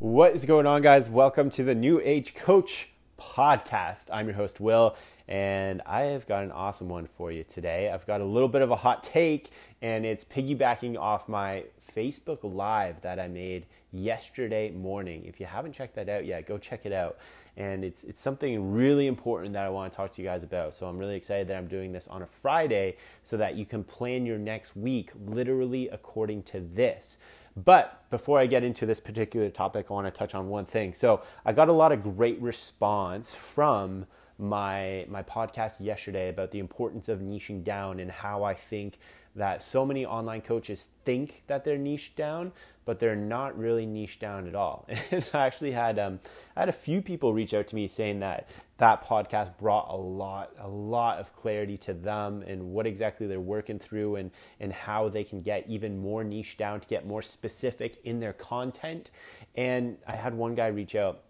What is going on, guys? Welcome to the New Age Coach Podcast. I'm your host, Will, and I have got an awesome one for you today. I've got a little bit of a hot take, and it's piggybacking off my Facebook Live that I made yesterday morning. If you haven't checked that out yet, go check it out. And it's it's something really important that I want to talk to you guys about. So I'm really excited that I'm doing this on a Friday so that you can plan your next week literally according to this. But before I get into this particular topic, I want to touch on one thing. So I got a lot of great response from my my podcast yesterday about the importance of niching down and how I think that so many online coaches think that they're niche down, but they're not really niche down at all. And I actually had um, I had a few people reach out to me saying that that podcast brought a lot a lot of clarity to them and what exactly they're working through and and how they can get even more niche down to get more specific in their content. And I had one guy reach out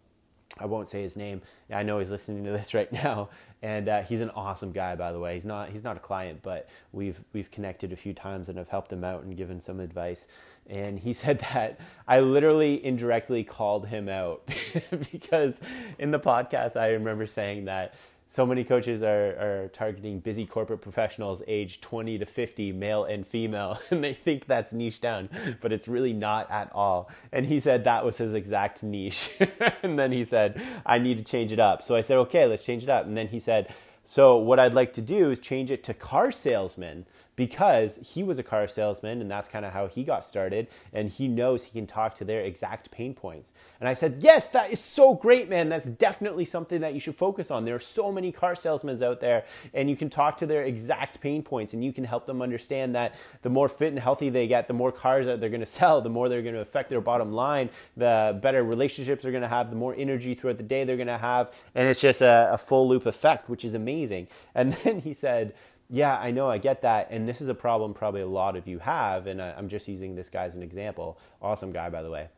I won't say his name. I know he's listening to this right now, and uh, he's an awesome guy, by the way. He's not he's not a client, but we've we've connected a few times and I've helped him out and given some advice. And he said that I literally indirectly called him out because in the podcast I remember saying that so many coaches are, are targeting busy corporate professionals aged 20 to 50 male and female and they think that's niche down but it's really not at all. And he said that was his exact niche. And then he said i need to change it up. So i said okay let's change it up. And then he said so what i'd like to do is change it to car salesman because he was a car salesman and that's kind of how he got started and he knows he can talk to their exact pain points. And I said, "Yes, that is so great, man. That's definitely something that you should focus on. There are so many car salesmen out there and you can talk to their exact pain points and you can help them understand that the more fit and healthy they get, the more cars that they're going to sell, the more they're going to affect their bottom line, the better relationships they're going to have, the more energy throughout the day they're going to have, and it's just a, a full loop effect, which is amazing." And then he said, yeah, I know, I get that. And this is a problem probably a lot of you have. And I'm just using this guy as an example. Awesome guy, by the way.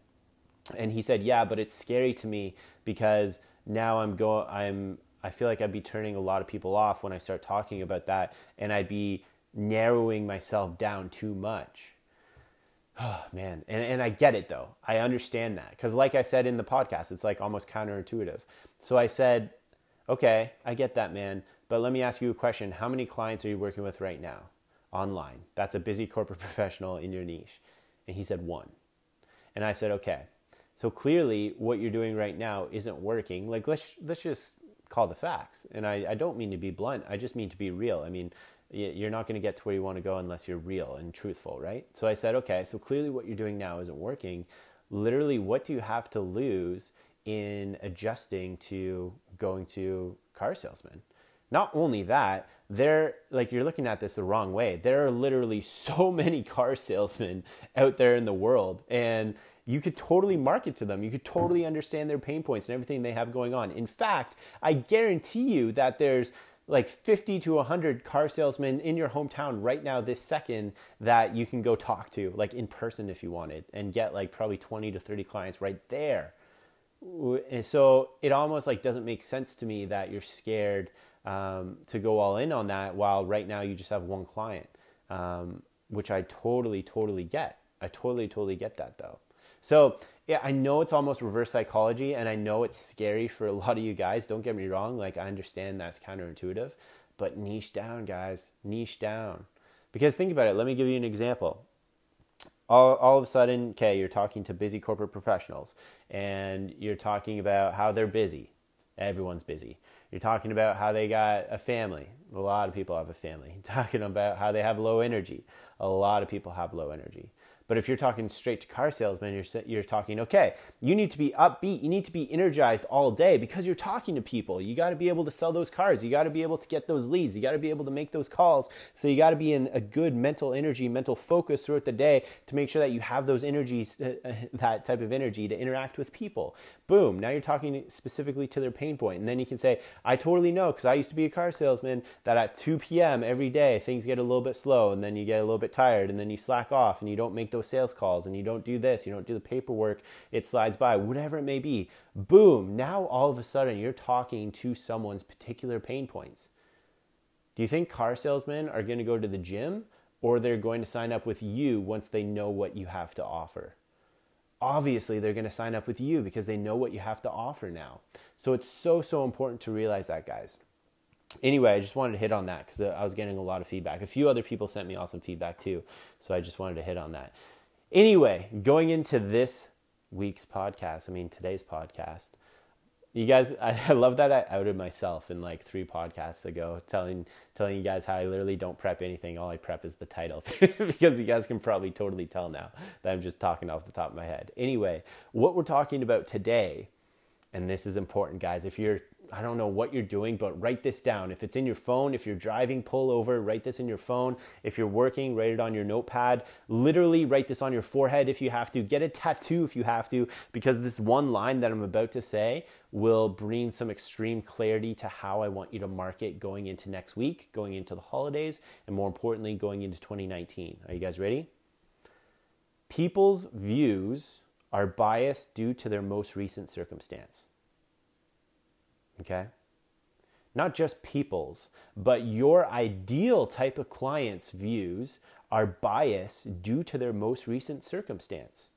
And he said, yeah, but it's scary to me because now I'm going, I'm, I feel like I'd be turning a lot of people off when I start talking about that. And I'd be narrowing myself down too much. Oh, man. And, and I get it though. I understand that. Because, like I said in the podcast, it's like almost counterintuitive. So I said, okay, I get that, man. But let me ask you a question. How many clients are you working with right now online? That's a busy corporate professional in your niche. And he said, one. And I said, okay. So clearly what you're doing right now isn't working. Like let's let's just call the facts. And I, I don't mean to be blunt. I just mean to be real. I mean, you're not going to get to where you want to go unless you're real and truthful, right? So I said, okay, so clearly what you're doing now isn't working. Literally, what do you have to lose in adjusting to going to car salesman? Not only that, there like you're looking at this the wrong way. There are literally so many car salesmen out there in the world and you could totally market to them. You could totally understand their pain points and everything they have going on. In fact, I guarantee you that there's like 50 to 100 car salesmen in your hometown right now this second that you can go talk to like in person if you wanted and get like probably 20 to 30 clients right there and so it almost like doesn't make sense to me that you're scared um, to go all in on that while right now you just have one client, um, which I totally, totally get. I totally, totally get that though. So, yeah, I know it's almost reverse psychology and I know it's scary for a lot of you guys. Don't get me wrong. Like, I understand that's counterintuitive, but niche down, guys. Niche down. Because think about it. Let me give you an example. All, all of a sudden, okay, you're talking to busy corporate professionals and you're talking about how they're busy. Everyone's busy. You're talking about how they got a family. A lot of people have a family. You're talking about how they have low energy. A lot of people have low energy. But if you're talking straight to car salesman, you're, you're talking, okay, you need to be upbeat. You need to be energized all day because you're talking to people. You got to be able to sell those cars. You got to be able to get those leads. You got to be able to make those calls. So you got to be in a good mental energy, mental focus throughout the day to make sure that you have those energies, uh, uh, that type of energy to interact with people. Boom. Now you're talking specifically to their pain point. And then you can say, I totally know because I used to be a car salesman that at 2 p.m. every day things get a little bit slow and then you get a little bit tired and then you slack off and you don't make those sales calls and you don't do this, you don't do the paperwork, it slides by, whatever it may be. Boom, now all of a sudden you're talking to someone's particular pain points. Do you think car salesmen are going to go to the gym or they're going to sign up with you once they know what you have to offer? obviously they're going to sign up with you because they know what you have to offer now. So it's so, so important to realize that, guys. Anyway, I just wanted to hit on that because uh, I was getting a lot of feedback. A few other people sent me awesome feedback too. So I just wanted to hit on that. Anyway, going into this week's podcast, I mean, today's podcast, you guys I, love that i outed myself in like three podcasts ago telling telling you guys how i literally don't prep anything all i prep is the title because you guys can probably totally tell now that i'm just talking off the top of my head anyway what we're talking about today and this is important guys if you're I don't know what you're doing, but write this down. If it's in your phone, if you're driving, pull over, write this in your phone. If you're working, write it on your notepad. Literally write this on your forehead if you have to. Get a tattoo if you have to, because this one line that I'm about to say will bring some extreme clarity to how I want you to market going into next week, going into the holidays, and more importantly, going into 2019. Are you guys ready? People's views are biased due to their most recent circumstance. Okay? Not just people's, but your ideal type of client's views are biased due to their most recent circumstance.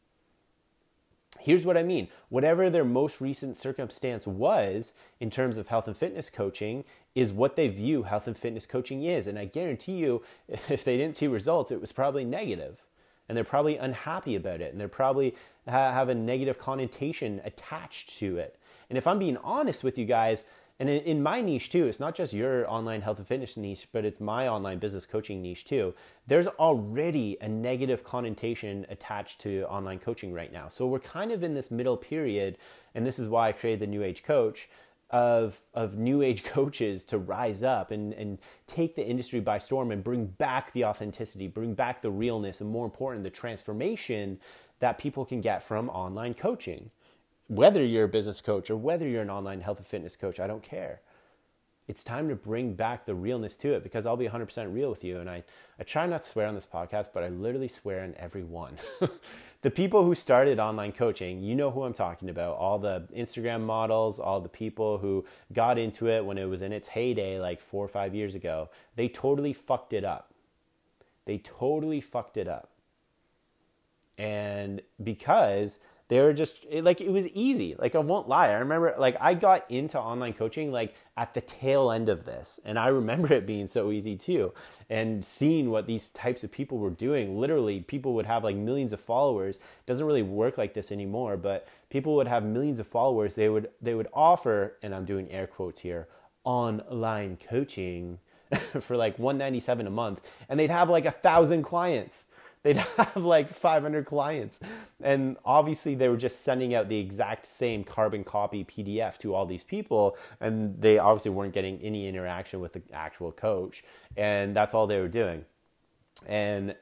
Here's what I mean. Whatever their most recent circumstance was in terms of health and fitness coaching is what they view health and fitness coaching is. And I guarantee you, if they didn't see results, it was probably negative and they're probably unhappy about it and they're probably have a negative connotation attached to it and if I'm being honest with you guys, and in, my niche too, it's not just your online health and fitness niche, but it's my online business coaching niche too. There's already a negative connotation attached to online coaching right now. So we're kind of in this middle period, and this is why I created the New Age Coach of of new age coaches to rise up and and take the industry by storm and bring back the authenticity, bring back the realness, and more important, the transformation that people can get from online coaching whether you're a business coach or whether you're an online health and fitness coach, I don't care. It's time to bring back the realness to it because I'll be 100% real with you. And I, I try not to swear on this podcast, but I literally swear in every one. the people who started online coaching, you know who I'm talking about. All the Instagram models, all the people who got into it when it was in its heyday, like four or five years ago, they totally fucked it up. They totally fucked it up. And because they were just like it was easy. Like i won't lie. I remember like i got into online coaching like at the tail end of this and i remember it being so easy too and seeing what these types of people were doing. Literally people would have like millions of followers. It doesn't really work like this anymore but people would have millions of followers. They would they would offer and i'm doing air quotes here online coaching for like 197 a month and they'd have like a thousand clients they'd have like 500 clients. And obviously they were just sending out the exact same carbon copy pdf to all these people and they obviously weren't getting any interaction with the actual coach and that's all they were doing. And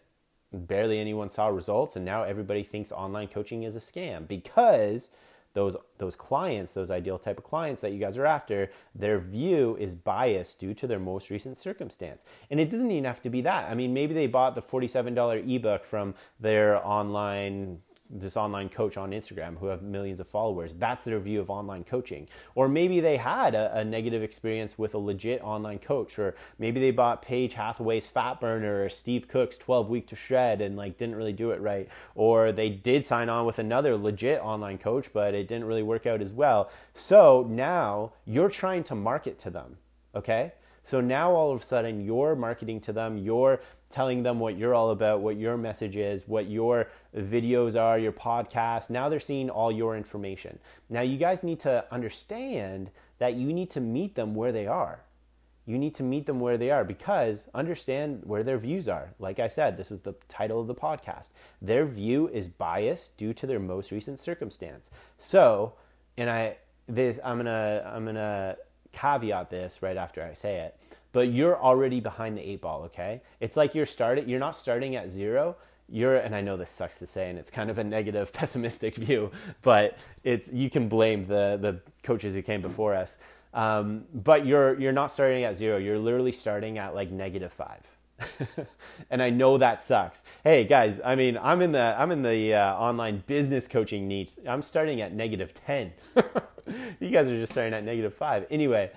barely anyone saw results and now everybody thinks online coaching is a scam because those those clients, those ideal type of clients that you guys are after, their view is biased due to their most recent circumstance. And it doesn't even have to be that. I mean, maybe they bought the $47 ebook from their online this online coach on Instagram who have millions of followers. That's their view of online coaching. Or maybe they had a, a, negative experience with a legit online coach, or maybe they bought Paige Hathaway's Fat Burner or Steve Cook's 12 Week to Shred and like didn't really do it right. Or they did sign on with another legit online coach, but it didn't really work out as well. So now you're trying to market to them, okay? So now all of a sudden you're marketing to them, you're telling them what you're all about, what your message is, what your videos are, your podcast. Now they're seeing all your information. Now you guys need to understand that you need to meet them where they are. You need to meet them where they are because understand where their views are. Like I said, this is the title of the podcast. Their view is biased due to their most recent circumstance. So, and I this I'm going to I'm going to caveat this right after I say it, but you're already behind the eight ball, okay? It's like you're started you're not starting at zero. You're, and I know this sucks to say, and it's kind of a negative, pessimistic view, but it's you can blame the the coaches who came before us. Um, but you're you're not starting at zero. You're literally starting at like negative five. and I know that sucks. Hey guys, I mean, I'm in the I'm in the uh, online business coaching niche. I'm starting at negative ten. you guys are just starting at negative five. Anyway,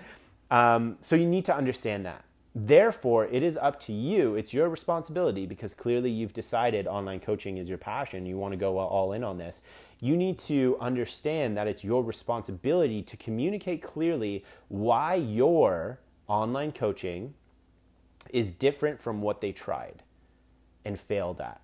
um, so you need to understand that. Therefore, it is up to you. It's your responsibility because clearly you've decided online coaching is your passion. You want to go all in on this. you need to understand that it's your responsibility to communicate clearly why your online coaching is different from what they tried and failed at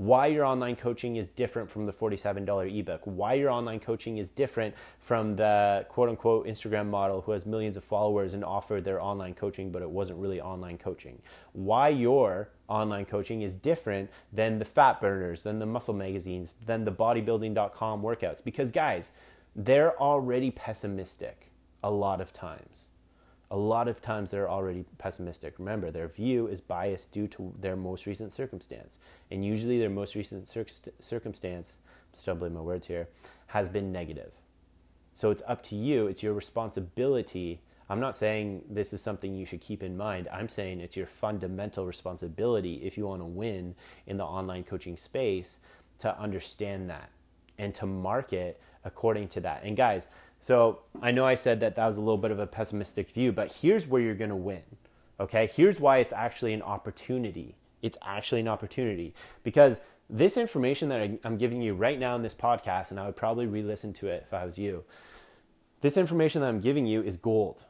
why your online coaching is different from the $47 ebook, why your online coaching is different from the quote unquote Instagram model who has millions of followers and offered their online coaching, but it wasn't really online coaching, why your online coaching is different than the fat burners, than the muscle magazines, than the bodybuilding.com workouts. Because, guys, they're already pessimistic a lot of times a lot of times they're already pessimistic. Remember, their view is biased due to their most recent circumstance. And usually their most recent cir- circumstance, stumbling my words here, has been negative. So it's up to you, it's your responsibility. I'm not saying this is something you should keep in mind. I'm saying it's your fundamental responsibility if you want to win in the online coaching space to understand that and to market according to that. And guys, so I know I said that that was a little bit of a pessimistic view, but here's where you're going to win. Okay, here's why it's actually an opportunity. It's actually an opportunity because this information that I'm giving you right now in this podcast, and I would probably re listen to it if I was you, this information that I'm giving you is gold.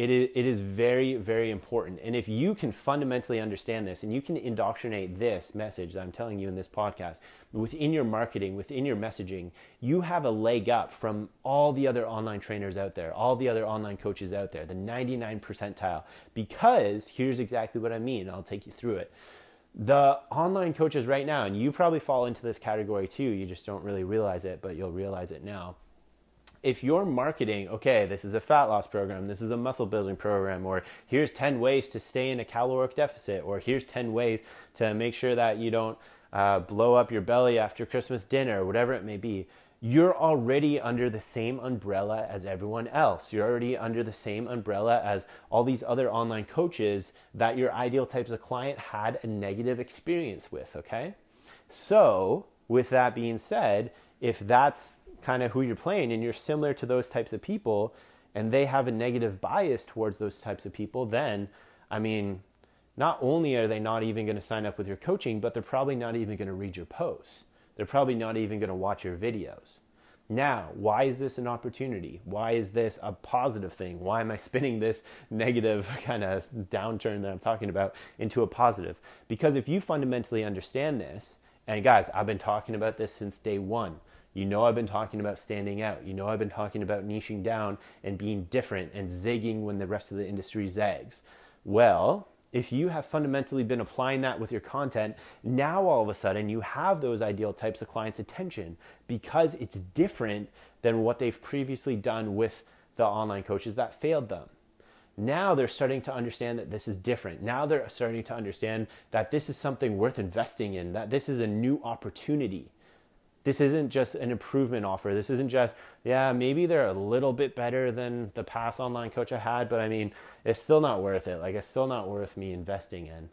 It is, it is very, very important. And if you can fundamentally understand this and you can indoctrinate this message that I'm telling you in this podcast within your marketing, within your messaging, you have a leg up from all the other online trainers out there, all the other online coaches out there, the 99 percentile. Because here's exactly what I mean. I'll take you through it the online coaches right now, and you probably fall into this category too, you just don't really realize it, but you'll realize it now if you're marketing, okay, this is a fat loss program, this is a muscle building program, or here's 10 ways to stay in a caloric deficit, or here's 10 ways to make sure that you don't uh, blow up your belly after Christmas dinner, whatever it may be, you're already under the same umbrella as everyone else. You're already under the same umbrella as all these other online coaches that your ideal types of client had a negative experience with, okay? So, with that being said, if that's kind of who you're playing and you're similar to those types of people and they have a negative bias towards those types of people, then, I mean, not only are they not even going to sign up with your coaching, but they're probably not even going to read your posts. They're probably not even going to watch your videos. Now, why is this an opportunity? Why is this a positive thing? Why am I spinning this negative kind of downturn that I'm talking about into a positive? Because if you fundamentally understand this, and guys, I've been talking about this since day one. You know, I've been talking about standing out. You know, I've been talking about niching down and being different and zigging when the rest of the industry zags. Well, if you have fundamentally been applying that with your content, now all of a sudden you have those ideal types of clients' attention because it's different than what they've previously done with the online coaches that failed them. Now they're starting to understand that this is different. Now they're starting to understand that this is something worth investing in, that this is a new opportunity this isn't just an improvement offer. This isn't just, yeah, maybe they're a little bit better than the past online coach I had, but I mean, it's still not worth it. Like, it's still not worth me investing in.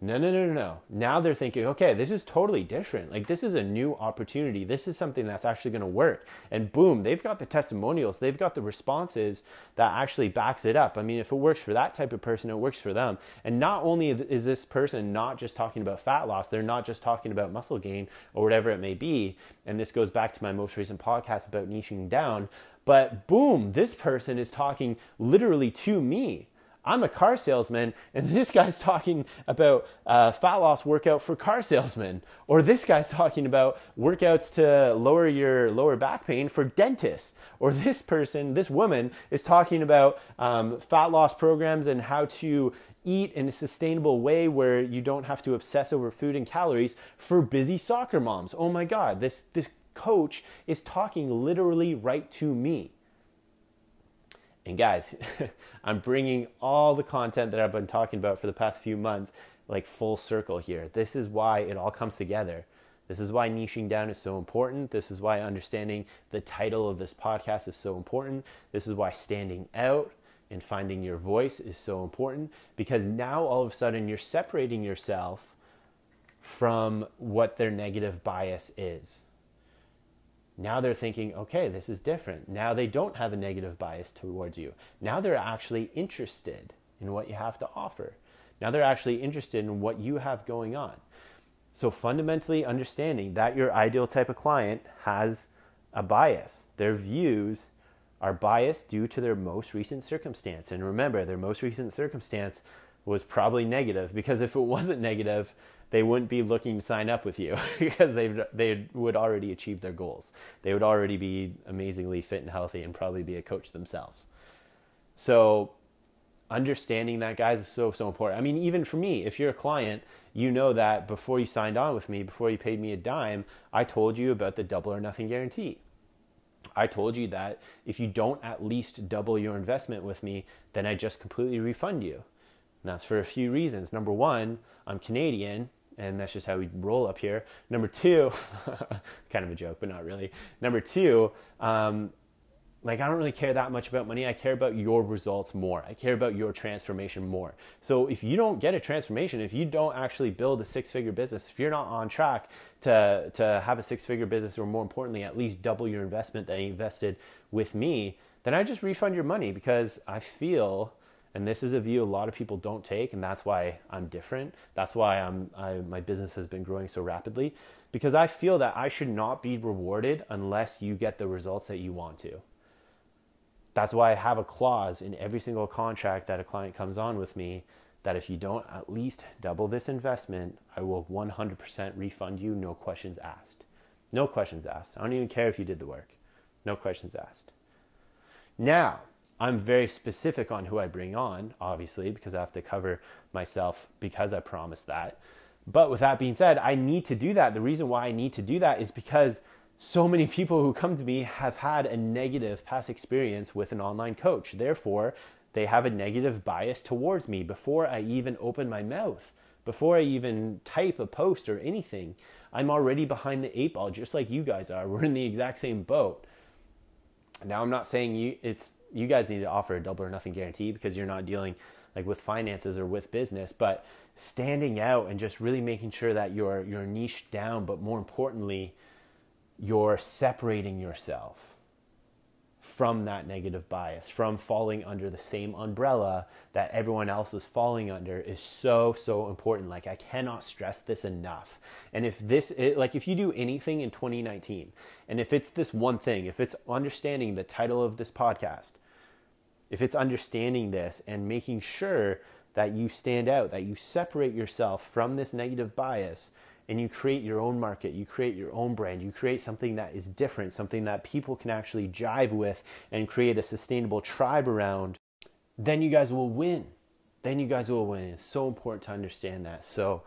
No, no, no, no, no. Now they're thinking, okay, this is totally different. Like, this is a new opportunity. This is something that's actually going to work. And boom, they've got the testimonials, they've got the responses that actually backs it up. I mean, if it works for that type of person, it works for them. And not only is this person not just talking about fat loss, they're not just talking about muscle gain or whatever it may be. And this goes back to my most recent podcast about niching down. But boom, this person is talking literally to me I'm a car salesman, and this guy's talking about uh, fat loss workout for car salesmen, or this guy's talking about workouts to lower your lower back pain for dentists, or this person, this woman, is talking about um, fat loss programs and how to eat in a sustainable way where you don't have to obsess over food and calories for busy soccer moms. Oh my God, this this coach is talking literally right to me. And guys, I'm bringing all the content that I've been talking about for the past few months like full circle here. This is why it all comes together. This is why niching down is so important. This is why understanding the title of this podcast is so important. This is why standing out and finding your voice is so important because now all of a sudden you're separating yourself from what their negative bias is. Now they're thinking, okay, this is different. Now they don't have a negative bias towards you. Now they're actually interested in what you have to offer. Now they're actually interested in what you have going on. So, fundamentally understanding that your ideal type of client has a bias. Their views are biased due to their most recent circumstance. And remember, their most recent circumstance was probably negative because if it wasn't negative, they wouldn't be looking to sign up with you because they they would already achieve their goals. They would already be amazingly fit and healthy and probably be a coach themselves. So understanding that guys is so so important. I mean, even for me, if you're a client, you know that before you signed on with me, before you paid me a dime, I told you about the double or nothing guarantee. I told you that if you don't at least double your investment with me, then I just completely refund you. And that's for a few reasons. Number one, I'm Canadian, and that's just how we roll up here. Number two, kind of a joke, but not really. Number two, um, like I don't really care that much about money. I care about your results more. I care about your transformation more. So if you don't get a transformation, if you don't actually build a six-figure business, if you're not on track to to have a six-figure business, or more importantly, at least double your investment that you invested with me, then I just refund your money because I feel and this is a view a lot of people don't take and that's why i'm different. That's why i'm I, my business has been growing so rapidly. Because i feel that i should not be rewarded unless you get the results that you want to. That's why i have a clause in every single contract that a client comes on with me that if you don't at least double this investment i will 100% refund you no questions asked. No questions asked. I don't even care if you did the work. No questions asked. Now I'm very specific on who I bring on, obviously, because I have to cover myself because I promised that. But with that being said, I need to do that. The reason why I need to do that is because so many people who come to me have had a negative past experience with an online coach. Therefore, they have a negative bias towards me before I even open my mouth, before I even type a post or anything. I'm already behind the eight ball, just like you guys are. We're in the exact same boat. Now, I'm not saying you it's you guys need to offer a double or nothing guarantee because you're not dealing like with finances or with business, but standing out and just really making sure that you're you're niched down, but more importantly, you're separating yourself from that negative bias, from falling under the same umbrella that everyone else is falling under is so, so important. Like, I cannot stress this enough. And if this, like, if you do anything in 2019, and if it's this one thing, if it's understanding the title of this podcast, if it's understanding this and making sure that you stand out, that you separate yourself from this negative bias, and you create your own market, you create your own brand, you create something that is different, something that people can actually jive with and create a sustainable tribe around, then you guys will win. Then you guys will win. It's so important to understand that. So,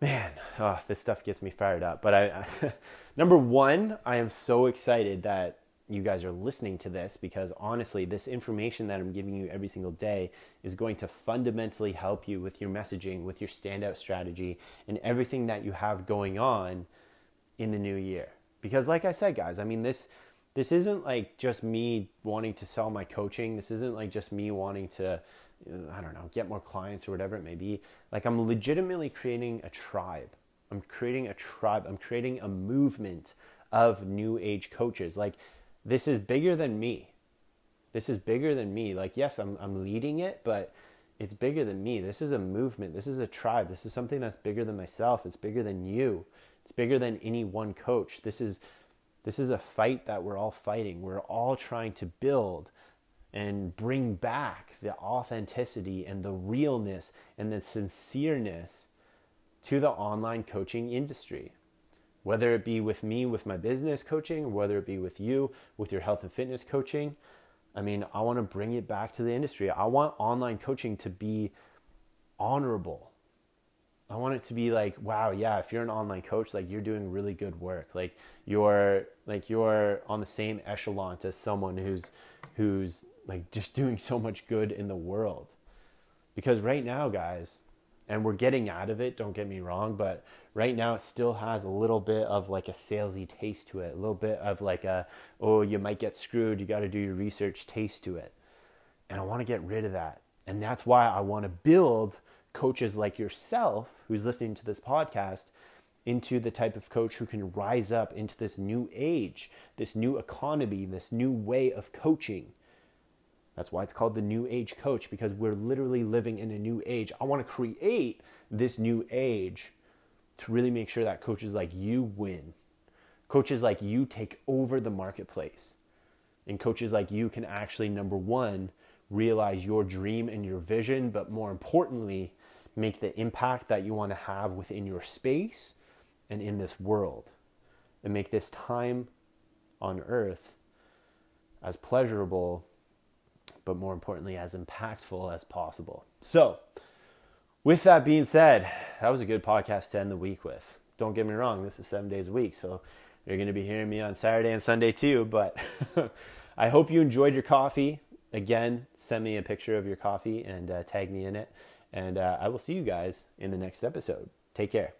man, oh, this stuff gets me fired up. But I, I number one, I am so excited that you guys are listening to this because honestly, this information that I'm giving you every single day is going to fundamentally help you with your messaging, with your standout strategy, and everything that you have going on in the new year. Because, like I said, guys, I mean, this. This isn't like just me wanting to sell my coaching. This isn't like just me wanting to, uh, I don't know, get more clients or whatever it may be. Like, I'm legitimately creating a tribe. I'm creating a tribe. I'm creating a movement of new age coaches. Like, this is bigger than me. This is bigger than me. Like, yes, I'm, I'm leading it, but it's bigger than me. This is a movement. This is a tribe. This is something that's bigger than myself. It's bigger than you. It's bigger than any one coach. This is this is a fight that we're all fighting. We're all trying to build and bring back the authenticity and the realness and the sincereness to the online coaching industry whether it be with me with my business coaching, whether it be with you with your health and fitness coaching. I mean, I want to bring it back to the industry. I want online coaching to be honorable. I want it to be like, wow, yeah, if you're an online coach, like you're doing really good work. Like you're like you're on the same echelon as someone who's who's like just doing so much good in the world. Because right now, guys, and we're getting out of it don't get me wrong but right now it still has a little bit of like a salesy taste to it a little bit of like a oh you might get screwed you got to do your research taste to it. And i want to get rid of that. And that's why i want to build coaches like yourself who's listening to this podcast into the type of coach who can rise up into this new age this new economy this new way of coaching that's why it's called the New Age Coach because we're literally living in a new age. I want to create this new age to really make sure that coaches like you win. Coaches like you take over the marketplace. And coaches like you can actually, number one, realize your dream and your vision, but more importantly, make the impact that you want to have within your space and in this world. And make this time on earth as pleasurable, but more importantly, as impactful as possible. So, with that being said, that was a good podcast to end the week with. Don't get me wrong, this is seven days a week, so you're going to be hearing me on Saturday and Sunday too. But I hope you enjoyed your coffee. Again, send me a picture of your coffee and uh, tag me in it. And uh, I will see you guys in the next episode. Take care.